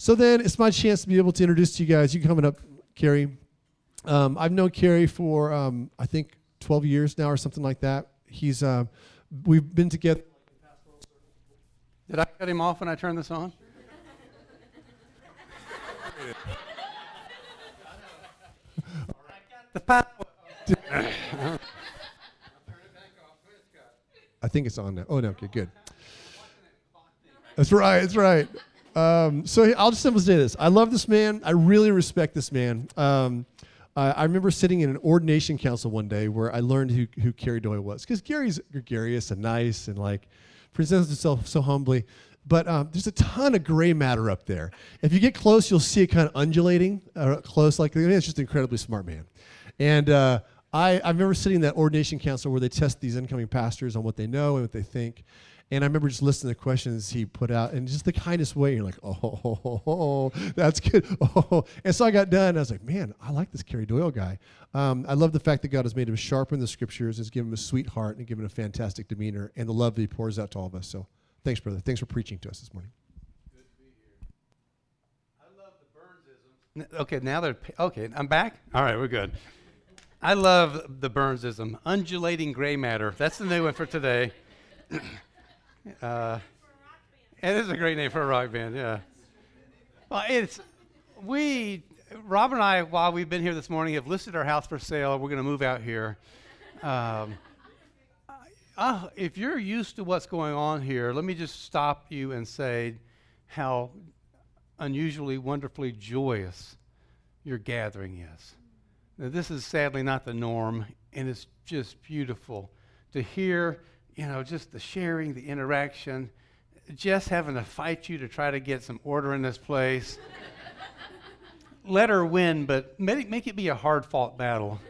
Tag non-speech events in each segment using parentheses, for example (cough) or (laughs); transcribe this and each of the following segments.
So then it's my chance to be able to introduce to you guys. You coming up, Carrie. Um, I've known Carrie for um, I think 12 years now or something like that. He's uh, we've been together. Did I cut him off when I turned this on? (laughs) the power. I think it's on now. Oh no, okay, good. That's right. That's right. Um, so I'll just simply say this: I love this man. I really respect this man. Um, I, remember sitting in an ordination council one day where I learned who, who Carrie Doyle was because Gary's gregarious and nice and like presents himself so humbly. But um, there's a ton of gray matter up there. If you get close, you'll see it kind of undulating uh, close. Like it's just an incredibly smart man. And uh, I, I remember sitting in that ordination council where they test these incoming pastors on what they know and what they think. And I remember just listening to the questions he put out and just the kindest way. You're like, oh, oh, oh, oh that's good. Oh. (laughs) And so I got done. I was like, man, I like this Carrie Doyle guy. Um, I love the fact that God has made him sharp in the scriptures, has given him a sweet heart, and given him a fantastic demeanor, and the love that he pours out to all of us. So thanks, brother. Thanks for preaching to us this morning. Good to be here. I love the Burnsism. Okay, now they're, okay, I'm back? All right, we're good. I love the Burnsism. Undulating gray matter. That's the new one for today. (clears throat) Uh, it is a great name for a rock band, yeah. Well, it's we Rob and I, while we've been here this morning, have listed our house for sale. We're going to move out here. Um, uh, if you're used to what's going on here, let me just stop you and say how unusually, wonderfully joyous your gathering is. Now, this is sadly not the norm, and it's just beautiful to hear you know, just the sharing, the interaction, just having to fight you to try to get some order in this place. (laughs) Let her win, but make, make it be a hard fought battle.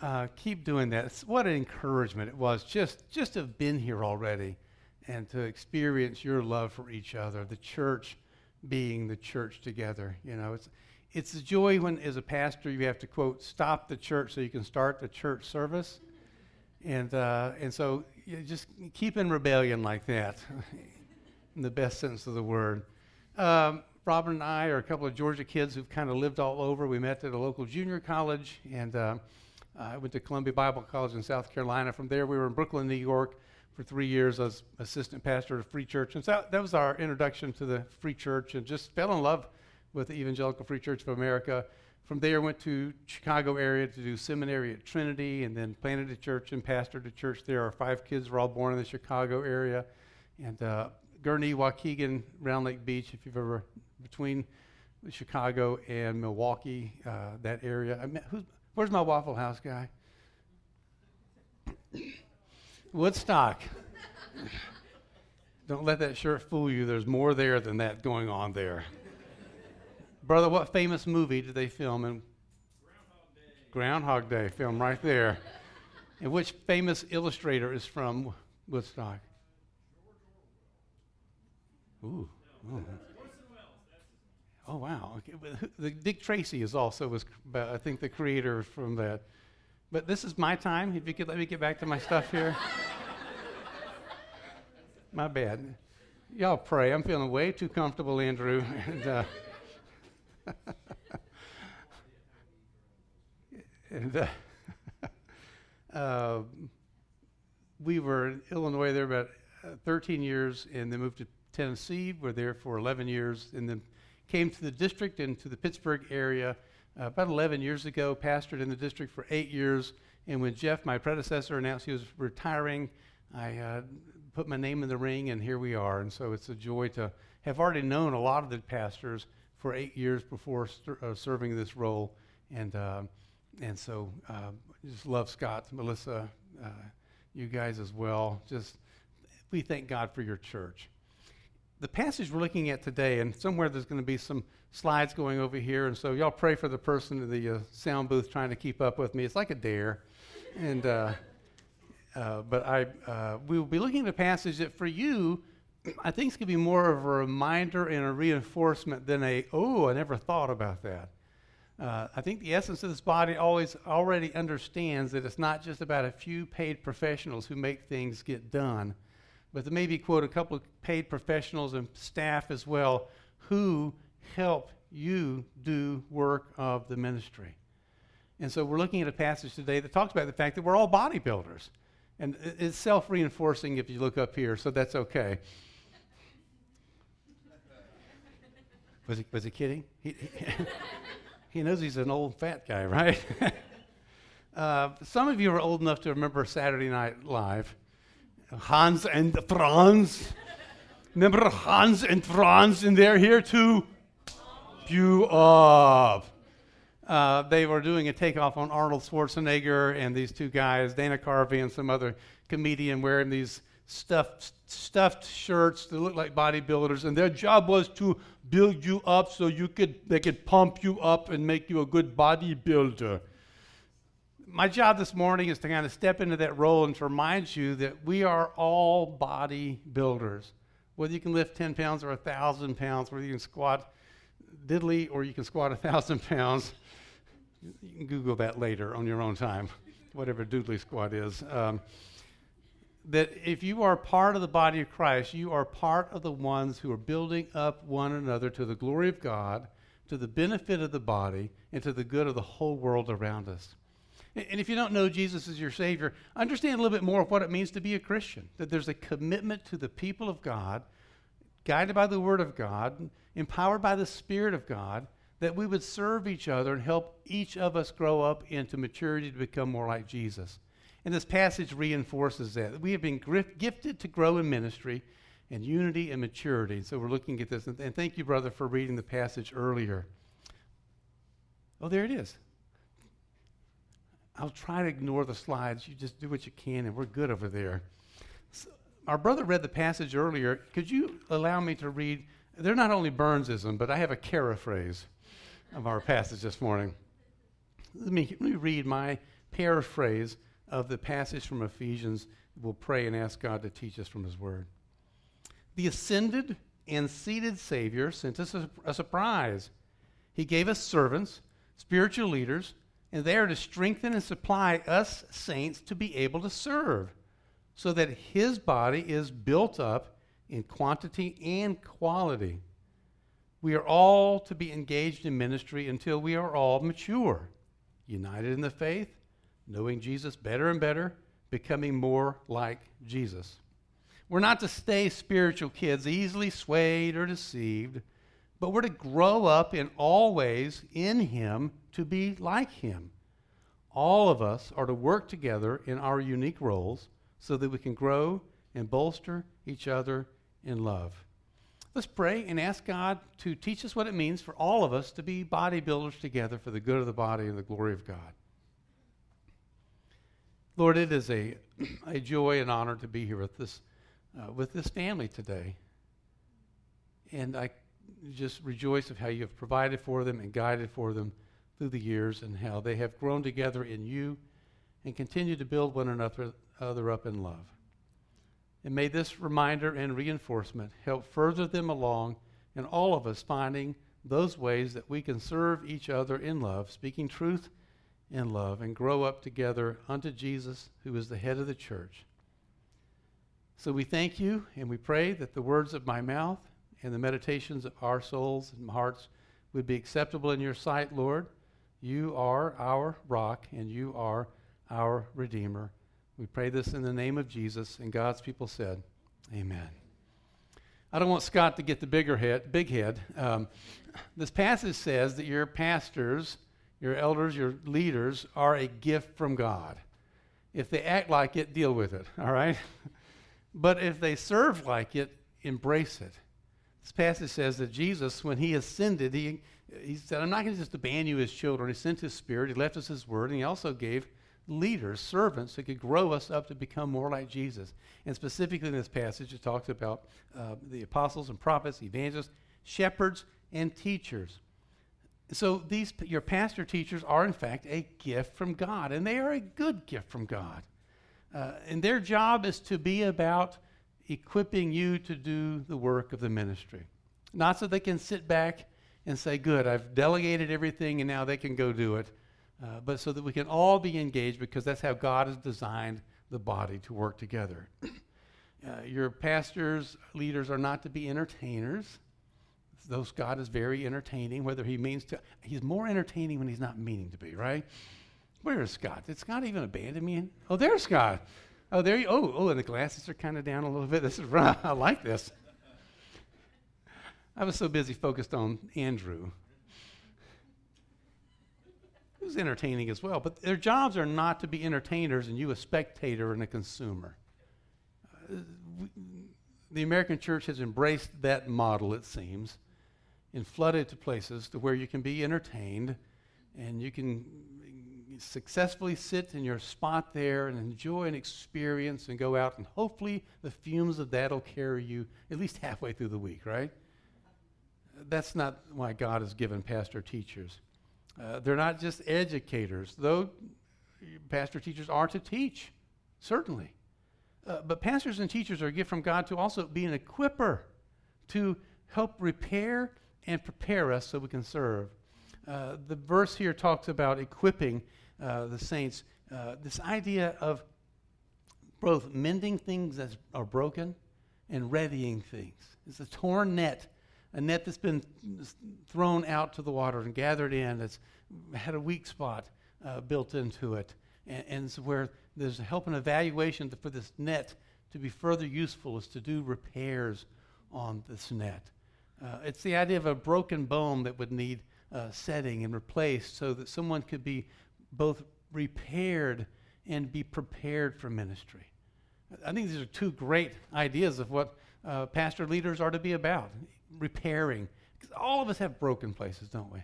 Uh, keep doing that. What an encouragement it was just, just to have been here already and to experience your love for each other, the church being the church together. You know, it's, it's a joy when, as a pastor, you have to, quote, stop the church so you can start the church service. And, uh, and so you just keep in rebellion like that, (laughs) in the best sense of the word. Um, Robin and I are a couple of Georgia kids who've kind of lived all over. We met at a local junior college, and uh, I went to Columbia Bible College in South Carolina. From there, we were in Brooklyn, New York for three years as assistant pastor of Free Church. And so that was our introduction to the Free Church, and just fell in love with the Evangelical Free Church of America. From there, went to Chicago area to do seminary at Trinity, and then planted a church and pastored a church there. Our five kids were all born in the Chicago area, and uh, Gurnee, Waukegan, Round Lake Beach. If you've ever between Chicago and Milwaukee, uh, that area. I met, where's my Waffle House guy? Woodstock. (laughs) Don't let that shirt fool you. There's more there than that going on there. Brother, what famous movie did they film in? Groundhog Day. Groundhog Day, film right there. (laughs) and which famous illustrator is from Woodstock? Ooh. Oh, oh wow. Okay. The Dick Tracy is also was I think the creator from that. But this is my time. If you could let me get back to my stuff here. (laughs) my bad. Y'all pray. I'm feeling way too comfortable, Andrew. and, uh, and (laughs) uh, we were in Illinois there about uh, 13 years, and then moved to Tennessee. We're there for 11 years, and then came to the district and to the Pittsburgh area uh, about 11 years ago. Pastored in the district for eight years, and when Jeff, my predecessor, announced he was retiring, I uh, put my name in the ring, and here we are. And so it's a joy to have already known a lot of the pastors for eight years before uh, serving this role, and uh, and so uh, just love Scott, Melissa, uh, you guys as well. Just we thank God for your church. The passage we're looking at today, and somewhere there's going to be some slides going over here, and so y'all pray for the person in the uh, sound booth trying to keep up with me. It's like a dare, and. Uh, but I, we will be looking at a passage that for you I think it's going to be more of a reminder and a reinforcement than a, oh, I never thought about that. Uh, I think the essence of this body always already understands that it's not just about a few paid professionals who make things get done, but there maybe, quote, a couple of paid professionals and staff as well who help you do work of the ministry. And so we're looking at a passage today that talks about the fact that we're all bodybuilders. And it's self reinforcing if you look up here, so that's okay. Was he, was he kidding? He, (laughs) he, knows he's an old fat guy, right? (laughs) uh, some of you are old enough to remember Saturday Night Live. Hans and Franz. remember Hans and Franz, and they're here to you up. Uh, they were doing a takeoff on Arnold Schwarzenegger and these two guys, Dana Carvey and some other comedian, wearing these stuffed, stuffed shirts that look like bodybuilders, and their job was to build you up so you could they could pump you up and make you a good bodybuilder. My job this morning is to kind of step into that role and to remind you that we are all bodybuilders. Whether you can lift 10 pounds or 1,000 pounds, whether you can squat diddly or you can squat 1,000 pounds, you can Google that later on your own time, whatever doodly squat is. Um, that if you are part of the body of Christ, you are part of the ones who are building up one another to the glory of God, to the benefit of the body, and to the good of the whole world around us. And if you don't know Jesus as your Savior, understand a little bit more of what it means to be a Christian. That there's a commitment to the people of God, guided by the Word of God, empowered by the Spirit of God, that we would serve each other and help each of us grow up into maturity to become more like Jesus. And this passage reinforces that. We have been gifted to grow in ministry and unity and maturity. So we're looking at this. And, thank you, brother, for reading the passage earlier. Oh, there it is. I'll try to ignore the slides. You just do what you can, and we're good over there. So our brother read the passage earlier. Could you allow me to read? They're not only Burnsism, but I have a paraphrase of our passage this morning. Let me, let me read my paraphrase of the passage from Ephesians, we'll pray and ask God to teach us from His Word. The ascended and seated Savior sent us a, a surprise. He gave us servants, spiritual leaders, and they are to strengthen and supply us saints to be able to serve, so that His body is built up in quantity and quality. We are all to be engaged in ministry until we are all mature, united in the faith knowing Jesus better and better, becoming more like Jesus. We're not to stay spiritual kids, easily swayed or deceived, but we're to grow up in all ways in Him to be like Him. All of us are to work together in our unique roles so that we can grow and bolster each other in love. Let's pray and ask God to teach us what it means for all of us to be bodybuilders together for the good of the body and the glory of God. Lord, it is a, a joy and honor to be here with this, uh, with this family today. And I just rejoice of how you have provided for them and guided for them through the years and how they have grown together in you and continue to build one another other up in love. And may this reminder and reinforcement help further them along and all of us finding those ways that we can serve each other in love, speaking truth in love and grow up together unto Jesus, who is the head of the church. So we thank you and we pray that the words of my mouth and the meditations of our souls and hearts would be acceptable in your sight, Lord. You are our rock and you are our Redeemer. We pray this in the name of Jesus, and God's people said, Amen. I don't want Scott to get the bigger head, big head. Um, this passage says that your pastors your elders, your leaders are a gift from God. If they act like it, deal with it, all right? (laughs) but if they serve like it, embrace it. This passage says that Jesus, when he ascended, he, he said, I'm not going to just abandon you as children. He sent his spirit, he left us his word, and he also gave leaders, servants, that could grow us up to become more like Jesus. And specifically in this passage, it talks about uh, the apostles and prophets, evangelists, shepherds, and teachers. So these your pastor teachers are in fact a gift from God, and they are a good gift from God. Uh, and their job is to be about equipping you to do the work of the ministry, not so they can sit back and say, "Good, I've delegated everything, and now they can go do it," uh, but so that we can all be engaged because that's how God has designed the body to work together. (clears throat) uh, your pastors, leaders are not to be entertainers though God is very entertaining, whether he means to, he's more entertaining when he's not meaning to be, right? Where is Scott? Did Scott even abandon me? Oh, there's Scott. Oh, there you. Oh, oh, and the glasses are kind of down a little bit. This is (laughs) I like this. I was so busy focused on Andrew, who's entertaining as well. But their jobs are not to be entertainers and you a spectator and a consumer. Uh, we, the American church has embraced that model, it seems, and flooded to places to where you can be entertained and you can successfully sit in your spot there and enjoy an experience and go out, and hopefully the fumes of that will carry you at least halfway through the week, right? That's not why God has given pastor teachers. Uh, they're not just educators, though pastor teachers are to teach, certainly. Uh, but pastors and teachers are a gift from God to also be an equiper, to help repair and prepare us so we can serve. Uh, the verse here talks about equipping uh, the saints uh, this idea of both mending things that are broken and readying things. It's a torn net, a net that's been thrown out to the water and gathered in, that's had a weak spot uh, built into it. And, and where there's help and evaluation for this net to be further useful is to do repairs on this net. Uh, it's the idea of a broken bone that would need uh, setting and replaced so that someone could be both repaired and be prepared for ministry. I think these are two great ideas of what uh, pastor leaders are to be about repairing. Because all of us have broken places, don't we?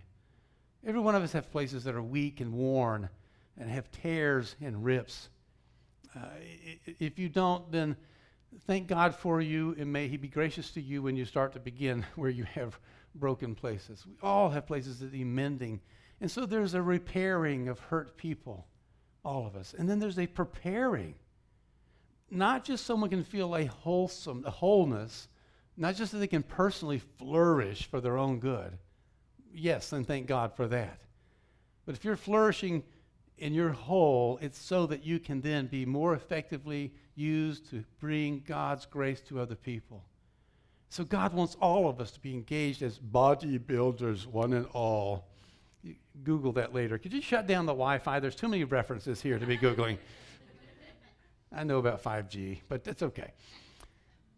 Every one of us have places that are weak and worn and have tears and rips. Uh, if you don't, then thank God for you, and may He be gracious to you when you start to begin (laughs) where you have broken places. We all have places that need mending and so there's a repairing of hurt people, all of us. And then there's a preparing. Not just someone can feel a wholesome, a wholeness, not just that they can personally flourish for their own good. Yes, and thank God for that. But if you're flourishing in your whole, it's so that you can then be more effectively used to bring God's grace to other people. So God wants all of us to be engaged as bodybuilders, one and all Google that later. Could you shut down the Wi Fi? There's too many references here to be Googling. (laughs) I know about 5G, but that's okay.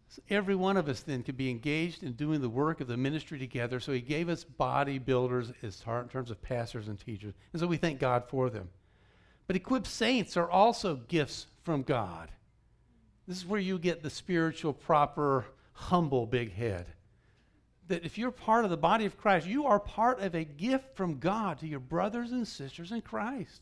So every one of us then could be engaged in doing the work of the ministry together. So he gave us bodybuilders in terms of pastors and teachers. And so we thank God for them. But equipped saints are also gifts from God. This is where you get the spiritual, proper, humble big head that if you're part of the body of Christ, you are part of a gift from God to your brothers and sisters in Christ.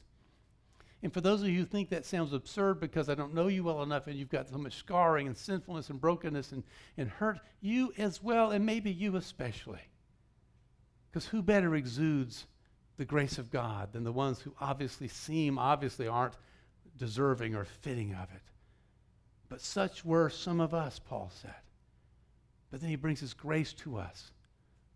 And for those of you who think that sounds absurd because I don't know you well enough and you've got so much scarring and sinfulness and brokenness and, and hurt, you as well, and maybe you especially. Because who better exudes the grace of God than the ones who obviously seem, obviously aren't deserving or fitting of it? But such were some of us, Paul said. But then he brings his grace to us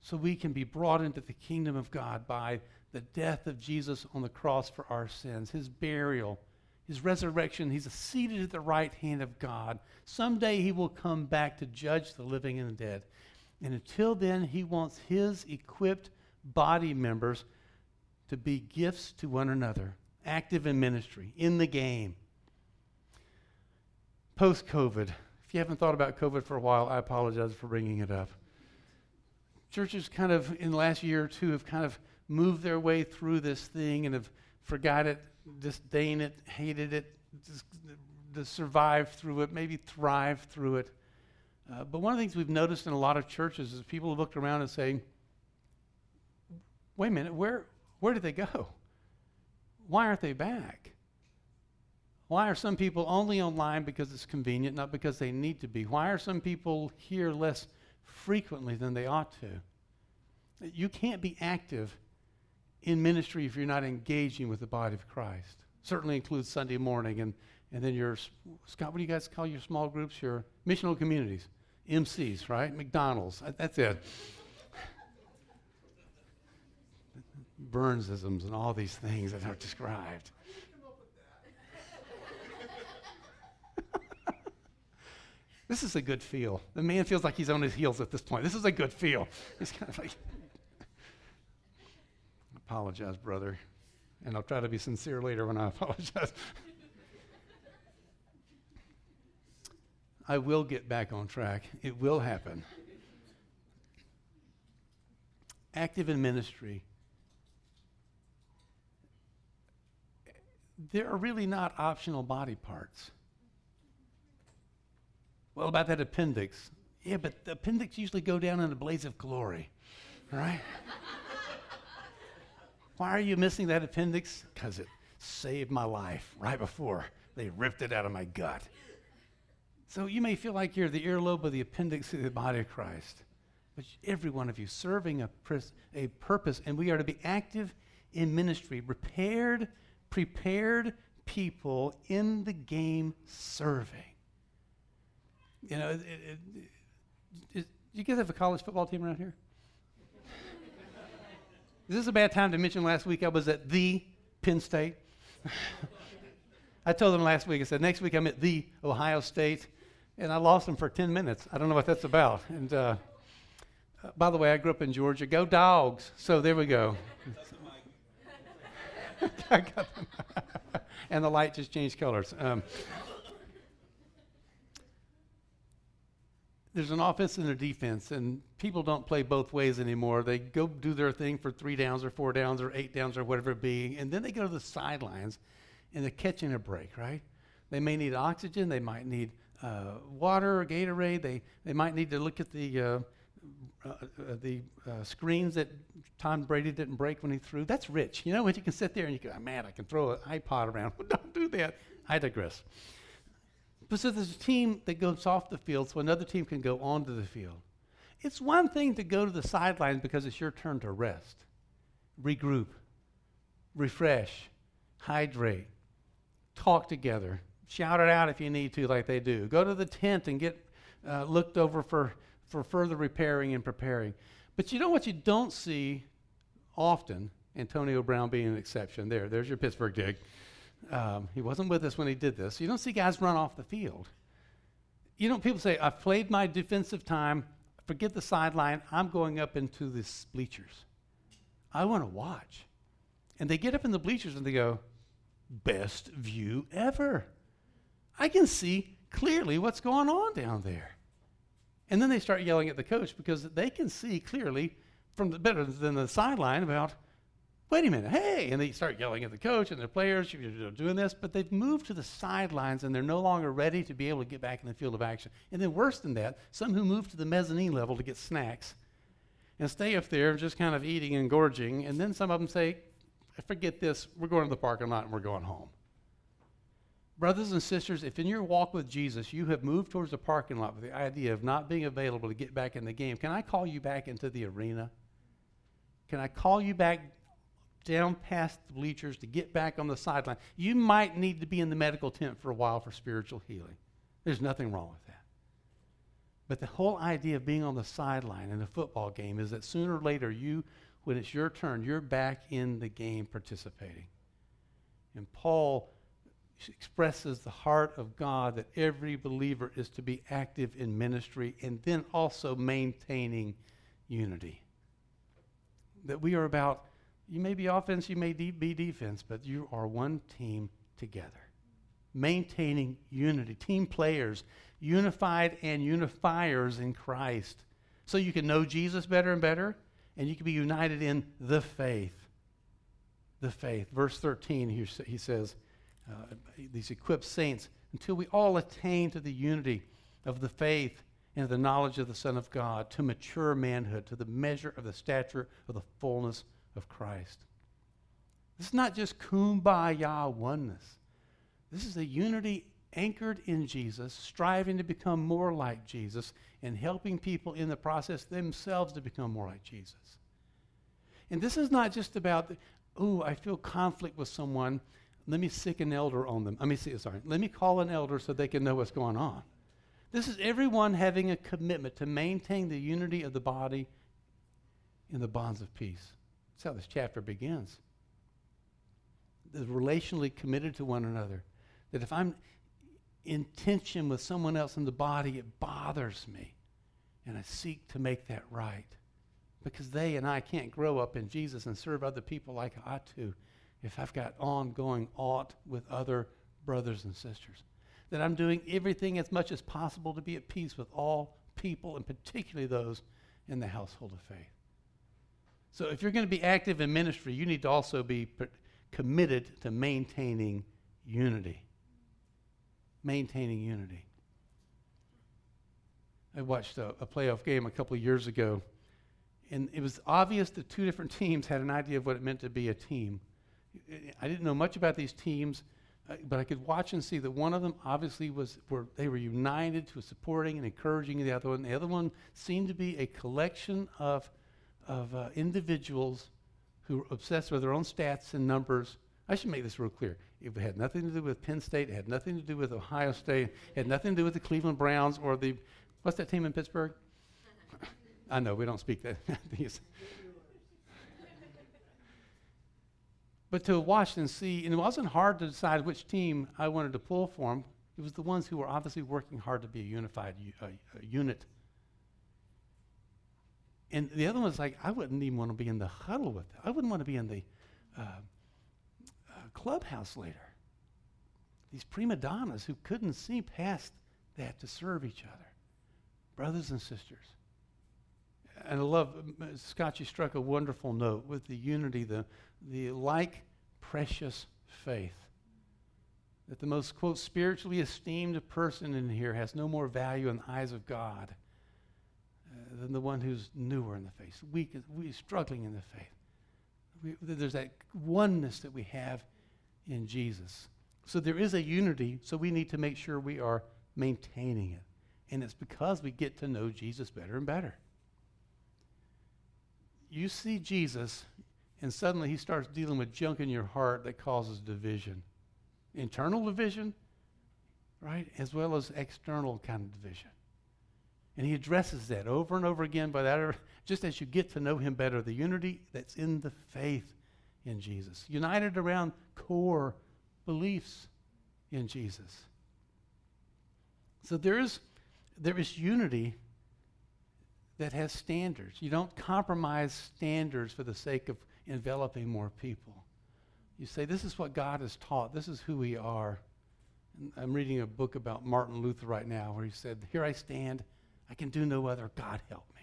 so we can be brought into the kingdom of God by the death of Jesus on the cross for our sins, his burial, his resurrection. He's seated at the right hand of God. Someday he will come back to judge the living and the dead. And until then, he wants his equipped body members to be gifts to one another, active in ministry, in the game. Post COVID, if you haven't thought about COVID for a while, I apologize for bringing it up. Churches kind of, in the last year or two, have kind of moved their way through this thing and have forgot it, disdained it, hated it, just, just survived through it, maybe thrived through it. Uh, but one of the things we've noticed in a lot of churches is people have looked around and saying, wait a minute, where, where did they go? Why aren't they back? Why are some people only online because it's convenient, not because they need to be? Why are some people here less frequently than they ought to? You can't be active in ministry if you're not engaging with the body of Christ. Certainly includes Sunday morning and, and then your, Scott, what do you guys call your small groups? Your missional communities, MCs, right? McDonald's, that's it. Burnsisms and all these things that are described. This is a good feel. The man feels like he's on his heels at this point. This is a good feel. He's kind of like, apologize, brother. And I'll try to be sincere later when I apologize. I will get back on track. It will happen. Active in ministry. There are really not optional body parts. Well, about that appendix. Yeah, but the appendix usually go down in a blaze of glory, right? Why are you missing that appendix? Because it saved my life right before they ripped it out of my gut. So you may feel like you're the earlobe of the appendix of the body of Christ, but every one of you serving a, a purpose, and we are to be active in ministry, prepared, prepared people in the game serving. You know, it, it, it, you guys have a college football team around here? Is this is a bad time to mention last week I was at the Penn State? (laughs) I told them last week, I said, next week I'm at the Ohio State, and I lost them for 10 minutes. I don't know what that's about. And uh, uh, by the way, I grew up in Georgia. Go dogs. So there we go. (laughs) (laughs) (laughs) and the light just changed colors. Um, there's an offense and a defense, and people don't play both ways anymore. They go do their thing for three downs or four downs or eight downs or whatever it be, and then they go to the sidelines and they're catching a break, right? They may need oxygen, they might need uh, water or Gatorade, they, they might need to look at the, uh, uh, the uh, screens that Tom Brady didn't break when he threw. That's rich. You know, when you can sit there and you go, oh, man, I can throw an iPad around. (laughs) Don't do that. I digress. But so there's a team that goes off the field so another team can go onto the field. It's one thing to go to the sidelines because it's your turn to rest, regroup, refresh, hydrate, talk together, shout it out if you need to, like they do. Go to the tent and get uh, looked over for, for further repairing and preparing. But you know what you don't see often? Antonio Brown being an exception. There, there's your Pittsburgh dig. Um, he wasn't with us when he did this. You don't see guys run off the field. You know, people say, I've played my defensive time, forget the sideline, I'm going up into the bleachers. I want to watch. And they get up in the bleachers and they go, best view ever. I can see clearly what's going on down there. And then they start yelling at the coach because they can see clearly from the better than the sideline about wait a minute, hey, and they start yelling at the coach and the players, you're doing this, but they've moved to the sidelines and they're no longer ready to be able to get back in the field of action. And then worse than that, some who move to the mezzanine level to get snacks and stay up there just kind of eating and gorging, and then some of them say, forget this, we're going to the parking lot and we're going home. Brothers and sisters, if in your walk with Jesus you have moved towards the parking lot with the idea of not being available to get back in the game, can I call you back into the arena? Can I call you back down past the bleachers to get back on the sideline. You might need to be in the medical tent for a while for spiritual healing. There's nothing wrong with that. But the whole idea of being on the sideline in a football game is that sooner or later, you, when it's your turn, you're back in the game participating. And Paul expresses the heart of God that every believer is to be active in ministry and then also maintaining unity. That we are about you may be offense, you may de- be defense, but you are one team together. Maintaining unity, team players, unified and unifiers in Christ. So you can know Jesus better and better, and you can be united in the faith. The faith. Verse 13, he, he says, uh, these equipped saints, until we all attain to the unity of the faith and the knowledge of the Son of God, to mature manhood, to the measure of the stature of the fullness of Christ. This is not just kumbaya oneness. This is a unity anchored in Jesus, striving to become more like Jesus, and helping people in the process themselves to become more like Jesus. And this is not just about, oh, I feel conflict with someone. Let me sick an elder on them. Let me see, sorry. Let me call an elder so they can know what's going on. This is everyone having a commitment to maintain the unity of the body in the bonds of peace. That's how this chapter begins. They're relationally committed to one another. That if I'm in tension with someone else in the body, it bothers me. And I seek to make that right. Because they and I can't grow up in Jesus and serve other people like I ought to if I've got ongoing ought with other brothers and sisters. That I'm doing everything as much as possible to be at peace with all people, and particularly those in the household of faith. So if you're going to be active in ministry, you need to also be committed to maintaining unity. Maintaining unity. I watched a, a playoff game a couple of years ago, and it was obvious that two different (laughs) teams had an idea of what it meant to be a team. I didn't know much about these teams, uh, but I could watch and see that one of them obviously was were they were united to supporting and encouraging the other one. The other one seemed to be a collection of of uh, individuals who were obsessed with their own stats and numbers. I should make this real clear. It had nothing to do with Penn State. It had nothing to do with Ohio State. It had nothing to do with the Cleveland Browns or the what's that team in Pittsburgh? (laughs) I know we don't speak that. (laughs) but to watch and see, and it wasn't hard to decide which team I wanted to pull for them. It was the ones who were obviously working hard to be a unified uh, unit and the other one's like, I wouldn't even want to be in the huddle with them. I wouldn't want to be in the uh, uh, clubhouse later. These prima donnas who couldn't see past that to serve each other, brothers and sisters. And I love, uh, Scott, you struck a wonderful note with the unity, the, the like precious faith. That the most, quote, spiritually esteemed person in here has no more value in the eyes of God than the one who's newer in the faith, weak, we struggling in the faith. We, there's that oneness that we have in Jesus. So there is a unity, so we need to make sure we are maintaining it. And it's because we get to know Jesus better and better. You see Jesus, and suddenly he starts dealing with junk in your heart that causes division internal division, right, as well as external kind of division. And he addresses that over and over again by that, just as you get to know him better, the unity that's in the faith in Jesus, united around core beliefs in Jesus. So there is, there is unity that has standards. You don't compromise standards for the sake of enveloping more people. You say, This is what God has taught, this is who we are. And I'm reading a book about Martin Luther right now where he said, Here I stand I can do no other. God help me.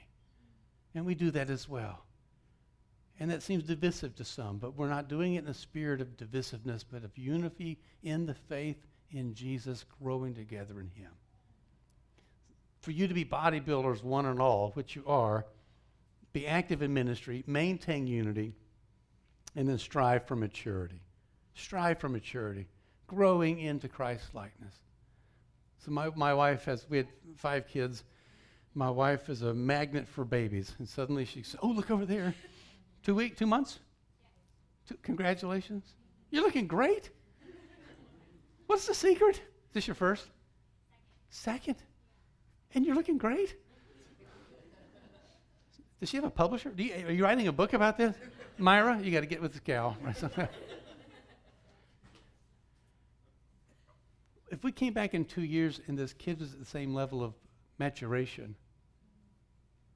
And we do that as well. And that seems divisive to some, but we're not doing it in a spirit of divisiveness, but of unity in the faith in Jesus, growing together in Him. For you to be bodybuilders, one and all, which you are, be active in ministry, maintain unity, and then strive for maturity. Strive for maturity, growing into Christ's likeness. So my, my wife has, we had five kids my wife is a magnet for babies. And suddenly she says, Oh, look over there. Two weeks, two months? Two, congratulations. You're looking great. What's the secret? Is this your first? Second. And you're looking great. Does she have a publisher? You, are you writing a book about this? Myra, you got to get with this gal. (laughs) if we came back in two years and this kid was at the same level of maturation,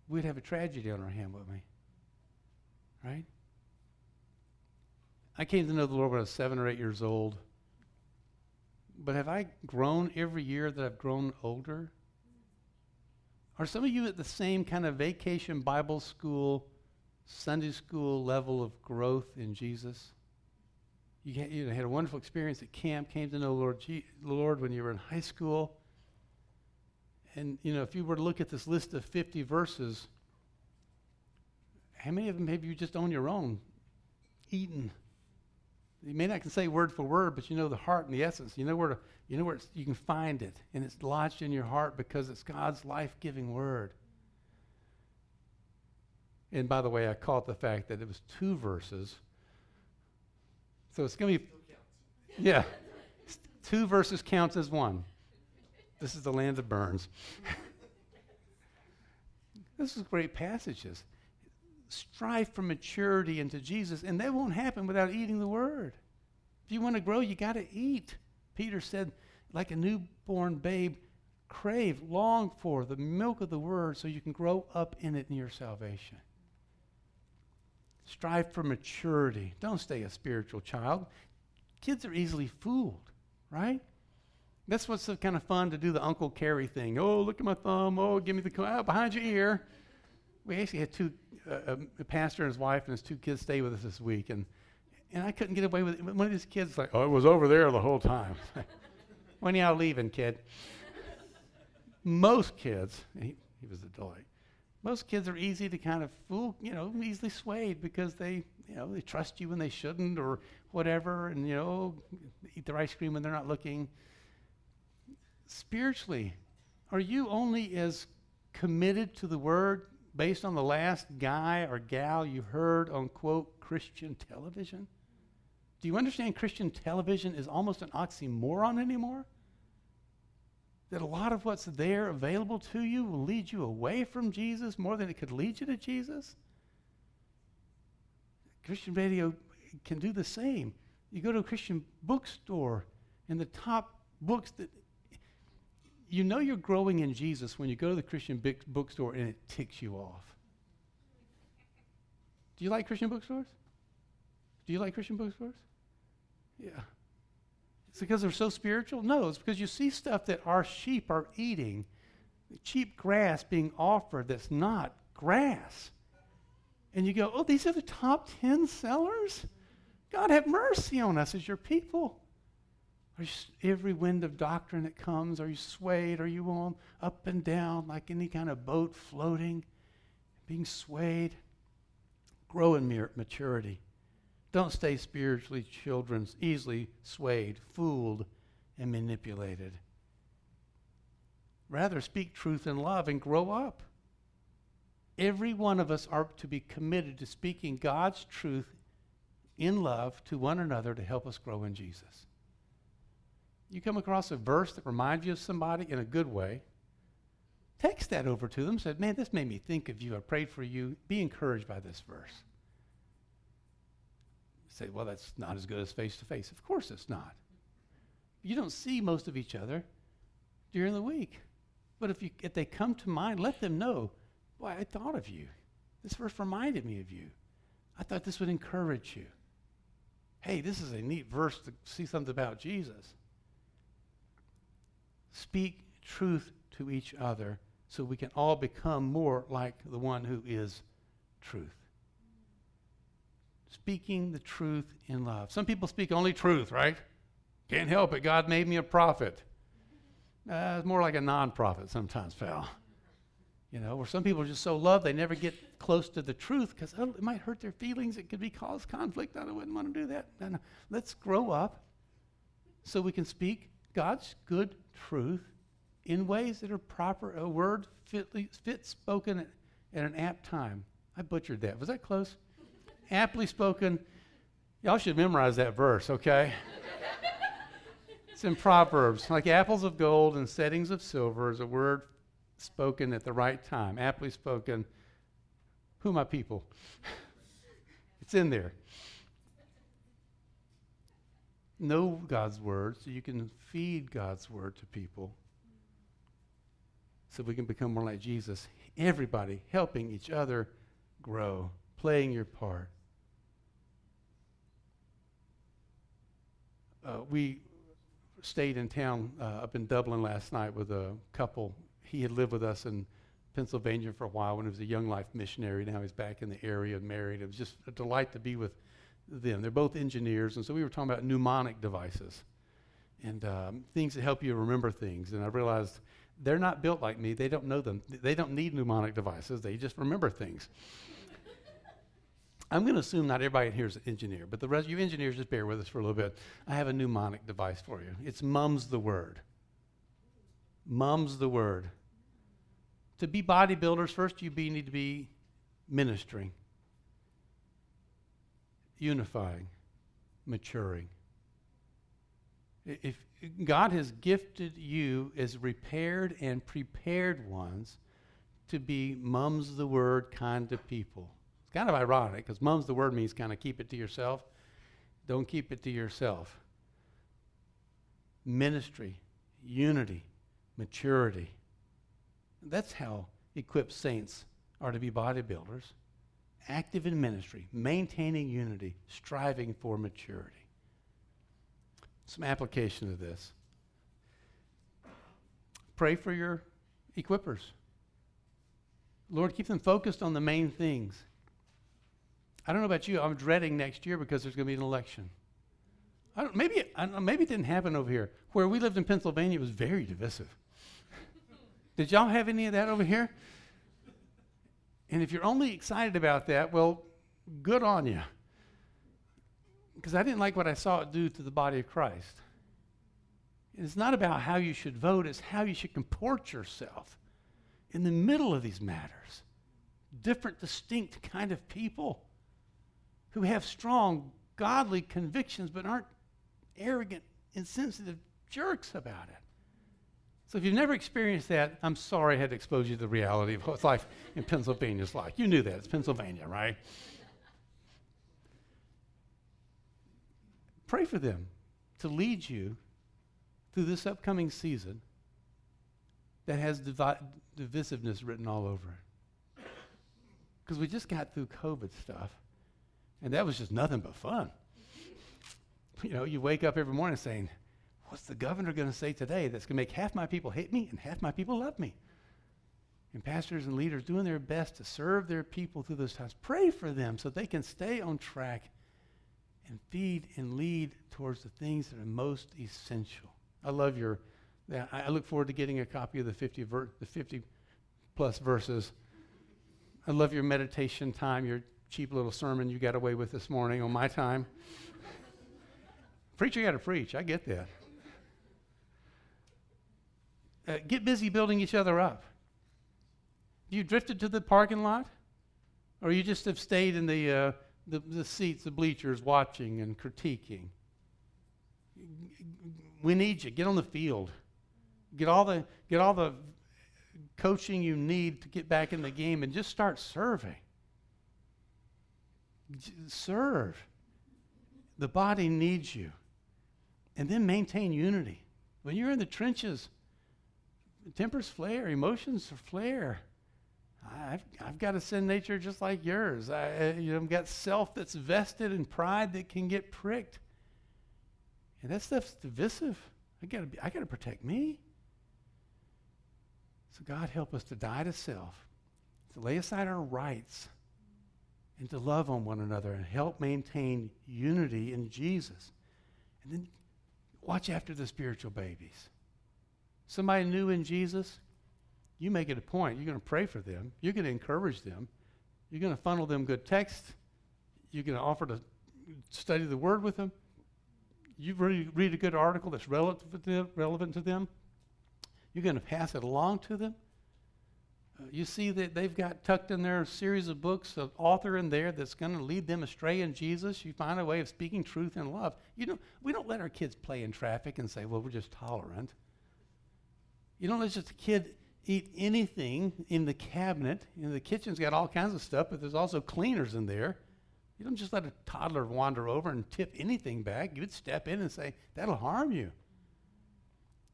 we'd have a tragedy on our hand, wouldn't we? Right? I came to know the Lord when I was seven or eight years old. But have I grown every year that I've grown older? Are some of you at the same kind of vacation Bible school, Sunday school level of growth in Jesus? You, you had a wonderful experience at camp, came to know Lord, Lord when you were in high school. And, you know, if you were to look at this list of 50 verses, how many of them have you just on your own eaten? You may not can say word for word, but you know the heart and the essence. You know where to, you know where you can find it, and it's lodged in your heart because it's God's life-giving word. And by the way, I caught the fact that it was two verses, so it's going to be, yeah, (laughs) two verses counts as one. This is the land of Burns. (laughs) this is great passages. Strive for maturity into Jesus, and that won't happen without eating the Word. If you want to grow, you got to eat. Peter said, like a newborn babe, crave, long for the milk of the word so you can grow up in it in your salvation. Strive for maturity. Don't stay a spiritual child. Kids are easily fooled, right? That's what's so kind of fun to do the Uncle Carry thing. Oh, look at my thumb. Oh, give me the oh, behind your ear. We actually had two, uh, a pastor and his wife and his two kids stay with us this week, and and I couldn't get away with it. One of these kids like, oh, it was over there the whole time. (laughs) when y'all leaving, kid? Most kids, he, he was a delight. Most kids are easy to kind of fool, you know, easily swayed because they, you know, they trust you when they shouldn't or whatever, and you know, eat their ice cream when they're not looking. Spiritually, are you only as committed to the word based on the last guy or gal you heard on quote Christian television? Do you understand Christian television is almost an oxymoron anymore? That a lot of what's there available to you will lead you away from Jesus more than it could lead you to Jesus? Christian radio can do the same. You go to a Christian bookstore, and the top books that you know you're growing in Jesus when you go to the Christian bookstore and it ticks you off. Do you like Christian bookstores? Do you like Christian bookstores? Yeah. It's because they're so spiritual? No, it's because you see stuff that our sheep are eating, cheap grass being offered that's not grass. And you go, oh, these are the top 10 sellers? God have mercy on us as your people. Are you, every wind of doctrine that comes, are you swayed? Are you on up and down like any kind of boat floating, being swayed? Grow in maturity. Don't stay spiritually children, easily swayed, fooled, and manipulated. Rather, speak truth in love and grow up. Every one of us are to be committed to speaking God's truth in love to one another to help us grow in Jesus. You come across a verse that reminds you of somebody in a good way, text that over to them. Said, Man, this made me think of you. I prayed for you. Be encouraged by this verse say, well, that's not as good as face to face. Of course it's not. You don't see most of each other during the week. But if, you, if they come to mind, let them know, boy, I thought of you. This verse reminded me of you. I thought this would encourage you. Hey, this is a neat verse to see something about Jesus. Speak truth to each other so we can all become more like the one who is truth speaking the truth in love. Some people speak only truth, right? Can't help it. God made me a prophet. Uh, it's more like a non prophet sometimes, pal. You know, where some people are just so loved they never get close to the truth because oh, it might hurt their feelings. It could be cause conflict. I wouldn't want to do that. No, no. Let's grow up so we can speak God's good truth in ways that are proper, a word fitly, fit spoken at, at an apt time. I butchered that. Was that close? (laughs) aptly spoken. Y'all should memorize that verse, okay? it's in Proverbs. Like apples of gold and settings of silver is a word spoken at the right time, aptly spoken. Who my people? (laughs) it's in there. Know God's word so you can feed God's word to people so we can become more like Jesus. Everybody helping each other grow, playing your part. uh, we stayed in town uh, up in Dublin last night with a couple. He had lived with us in Pennsylvania for a while when he was a Young Life missionary. Now he's back in the area, and married. It was just a delight to be with them. They're both engineers, and so we were talking about mnemonic devices and um, things that help you remember things. And I realized they're not built like me. They don't know them. They don't need mnemonic devices. They just remember things. I'm going to assume not everybody here is an engineer, but the rest of you engineers just bear with us for a little bit. I have a mnemonic device for you. It's mum's the word. Mum's the word. To be bodybuilders, first you be, need to be ministering, unifying, maturing. If God has gifted you as repaired and prepared ones to be mum's the word kind of people it's kind of ironic because mum's the word means kind of keep it to yourself. Don't keep it to yourself. Ministry, unity, maturity. That's how equipped saints are to be bodybuilders active in ministry, maintaining unity, striving for maturity. Some application of this. Pray for your equippers. Lord, keep them focused on the main things. I don't know about you, I'm dreading next year because there's going to be an election. I don't, maybe, I don't maybe it didn't happen over here. Where we lived in Pennsylvania, it was very divisive. (laughs) Did y'all have any of that over here? And if you're only excited about that, well, good on you. Because I didn't like what I saw it do to the body of Christ. It's not about how you should vote, it's how you should comport yourself in the middle of these matters. Different, distinct kind of people who have strong, godly convictions but aren't arrogant, insensitive jerks about it. So if you've never experienced that, I'm sorry I had to expose you to the reality of what life in Pennsylvania is like. You knew that. It's Pennsylvania, right? Pray for them to lead you through this upcoming season that has divi- divisiveness written all over it. Because we just got through COVID stuff, and that was just nothing but fun. You know, you wake up every morning saying, What's the governor going to say today that's going to make half my people hate me and half my people love me? And pastors and leaders doing their best to serve their people through those times. Pray for them so they can stay on track and feed and lead towards the things that are most essential. I love your. I look forward to getting a copy of the 50, ver, the 50 plus verses. I love your meditation time, your cheap little sermon you got away with this morning on my time. (laughs) Preacher got to preach. I get that. Uh, get busy building each other up. You drifted to the parking lot? Or you just have stayed in the, uh, the, the seats, the bleachers, watching and critiquing? We need you. Get on the field. Get all the, get all the coaching you need to get back in the game and just start serving. Serve. The body needs you. And then maintain unity. When you're in the trenches, tempers flare, emotions flare. I've, I've got a sin nature just like yours. I, you know, I've got self that's vested in pride that can get pricked. And that stuff's divisive. I gotta be, I gotta protect me. So God help us to die to self, to lay aside our rights, and to love on one another and help maintain unity in Jesus. And then watch after the spiritual babies somebody new in Jesus, you make it a point. You're going to pray for them. You're going to encourage them. You're going to funnel them good text. You're going to offer to study the Word with them. You read, read a good article that's relevant to, them. You're going to pass it along to them. Uh, you see that they've got tucked in there a series of books, an author in there that's going to lead them astray in Jesus. You find a way of speaking truth in love. You know, we don't let our kids play in traffic and say, well, we're just tolerant. You don't let just a kid eat anything in the cabinet. You know, the kitchen's got all kinds of stuff, but there's also cleaners in there. You don't just let a toddler wander over and tip anything back. You would step in and say, that'll harm you.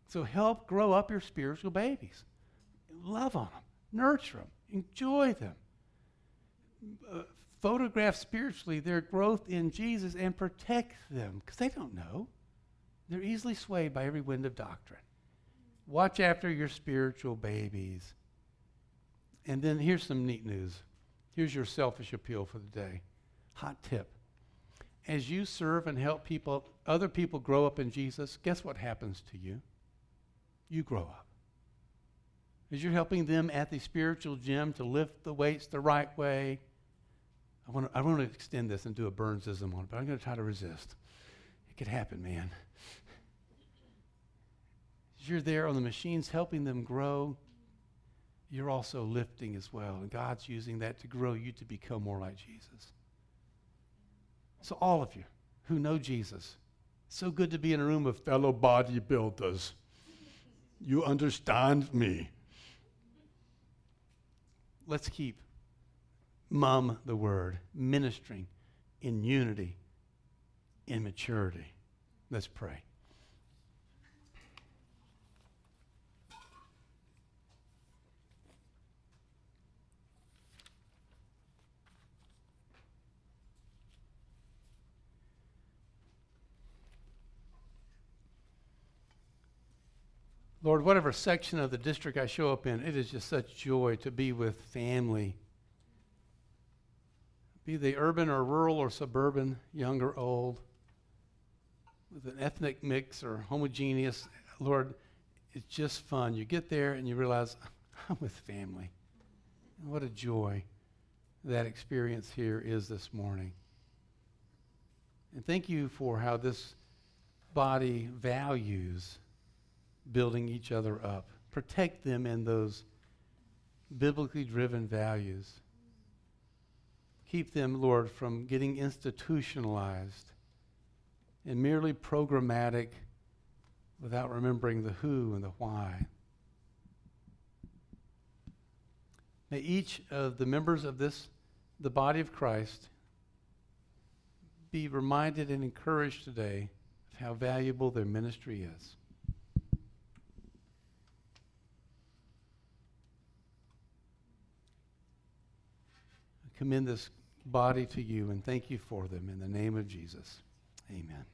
So help grow up your spiritual babies. Love on them, nurture them, enjoy them. Uh, photograph spiritually their growth in Jesus and protect them because they don't know. They're easily swayed by every wind of doctrine. Watch after your spiritual babies. And then here's some neat news. Here's your selfish appeal for the day. Hot tip. As you serve and help people, other people grow up in Jesus, guess what happens to you? You grow up. As you're helping them at the spiritual gym to lift the weights the right way, I want to, I want to extend this and do a Burnsism on it, but I'm going to try to resist. It could happen, man you're there on the machines helping them grow, you're also lifting as well. And God's using that to grow you to become more like Jesus. So, all of you who know Jesus, so good to be in a room of fellow bodybuilders. You understand me. Let's keep mum the word, ministering in unity, in maturity. Let's pray. Lord, whatever section of the district I show up in, it is just such joy to be with family. Be they urban or rural or suburban, young or old, with an ethnic mix or homogeneous, Lord, it's just fun. You get there and you realize, (laughs) I'm with family. And what a joy that experience here is this morning. And thank you for how this body values building each other up. Protect them in those biblically driven values. Keep them, Lord, from getting institutionalized and merely programmatic without remembering the who and the why. May each of the members of this, the body of Christ, be reminded and encouraged today of how valuable their ministry is. Commend this body to you and thank you for them in the name of Jesus. Amen.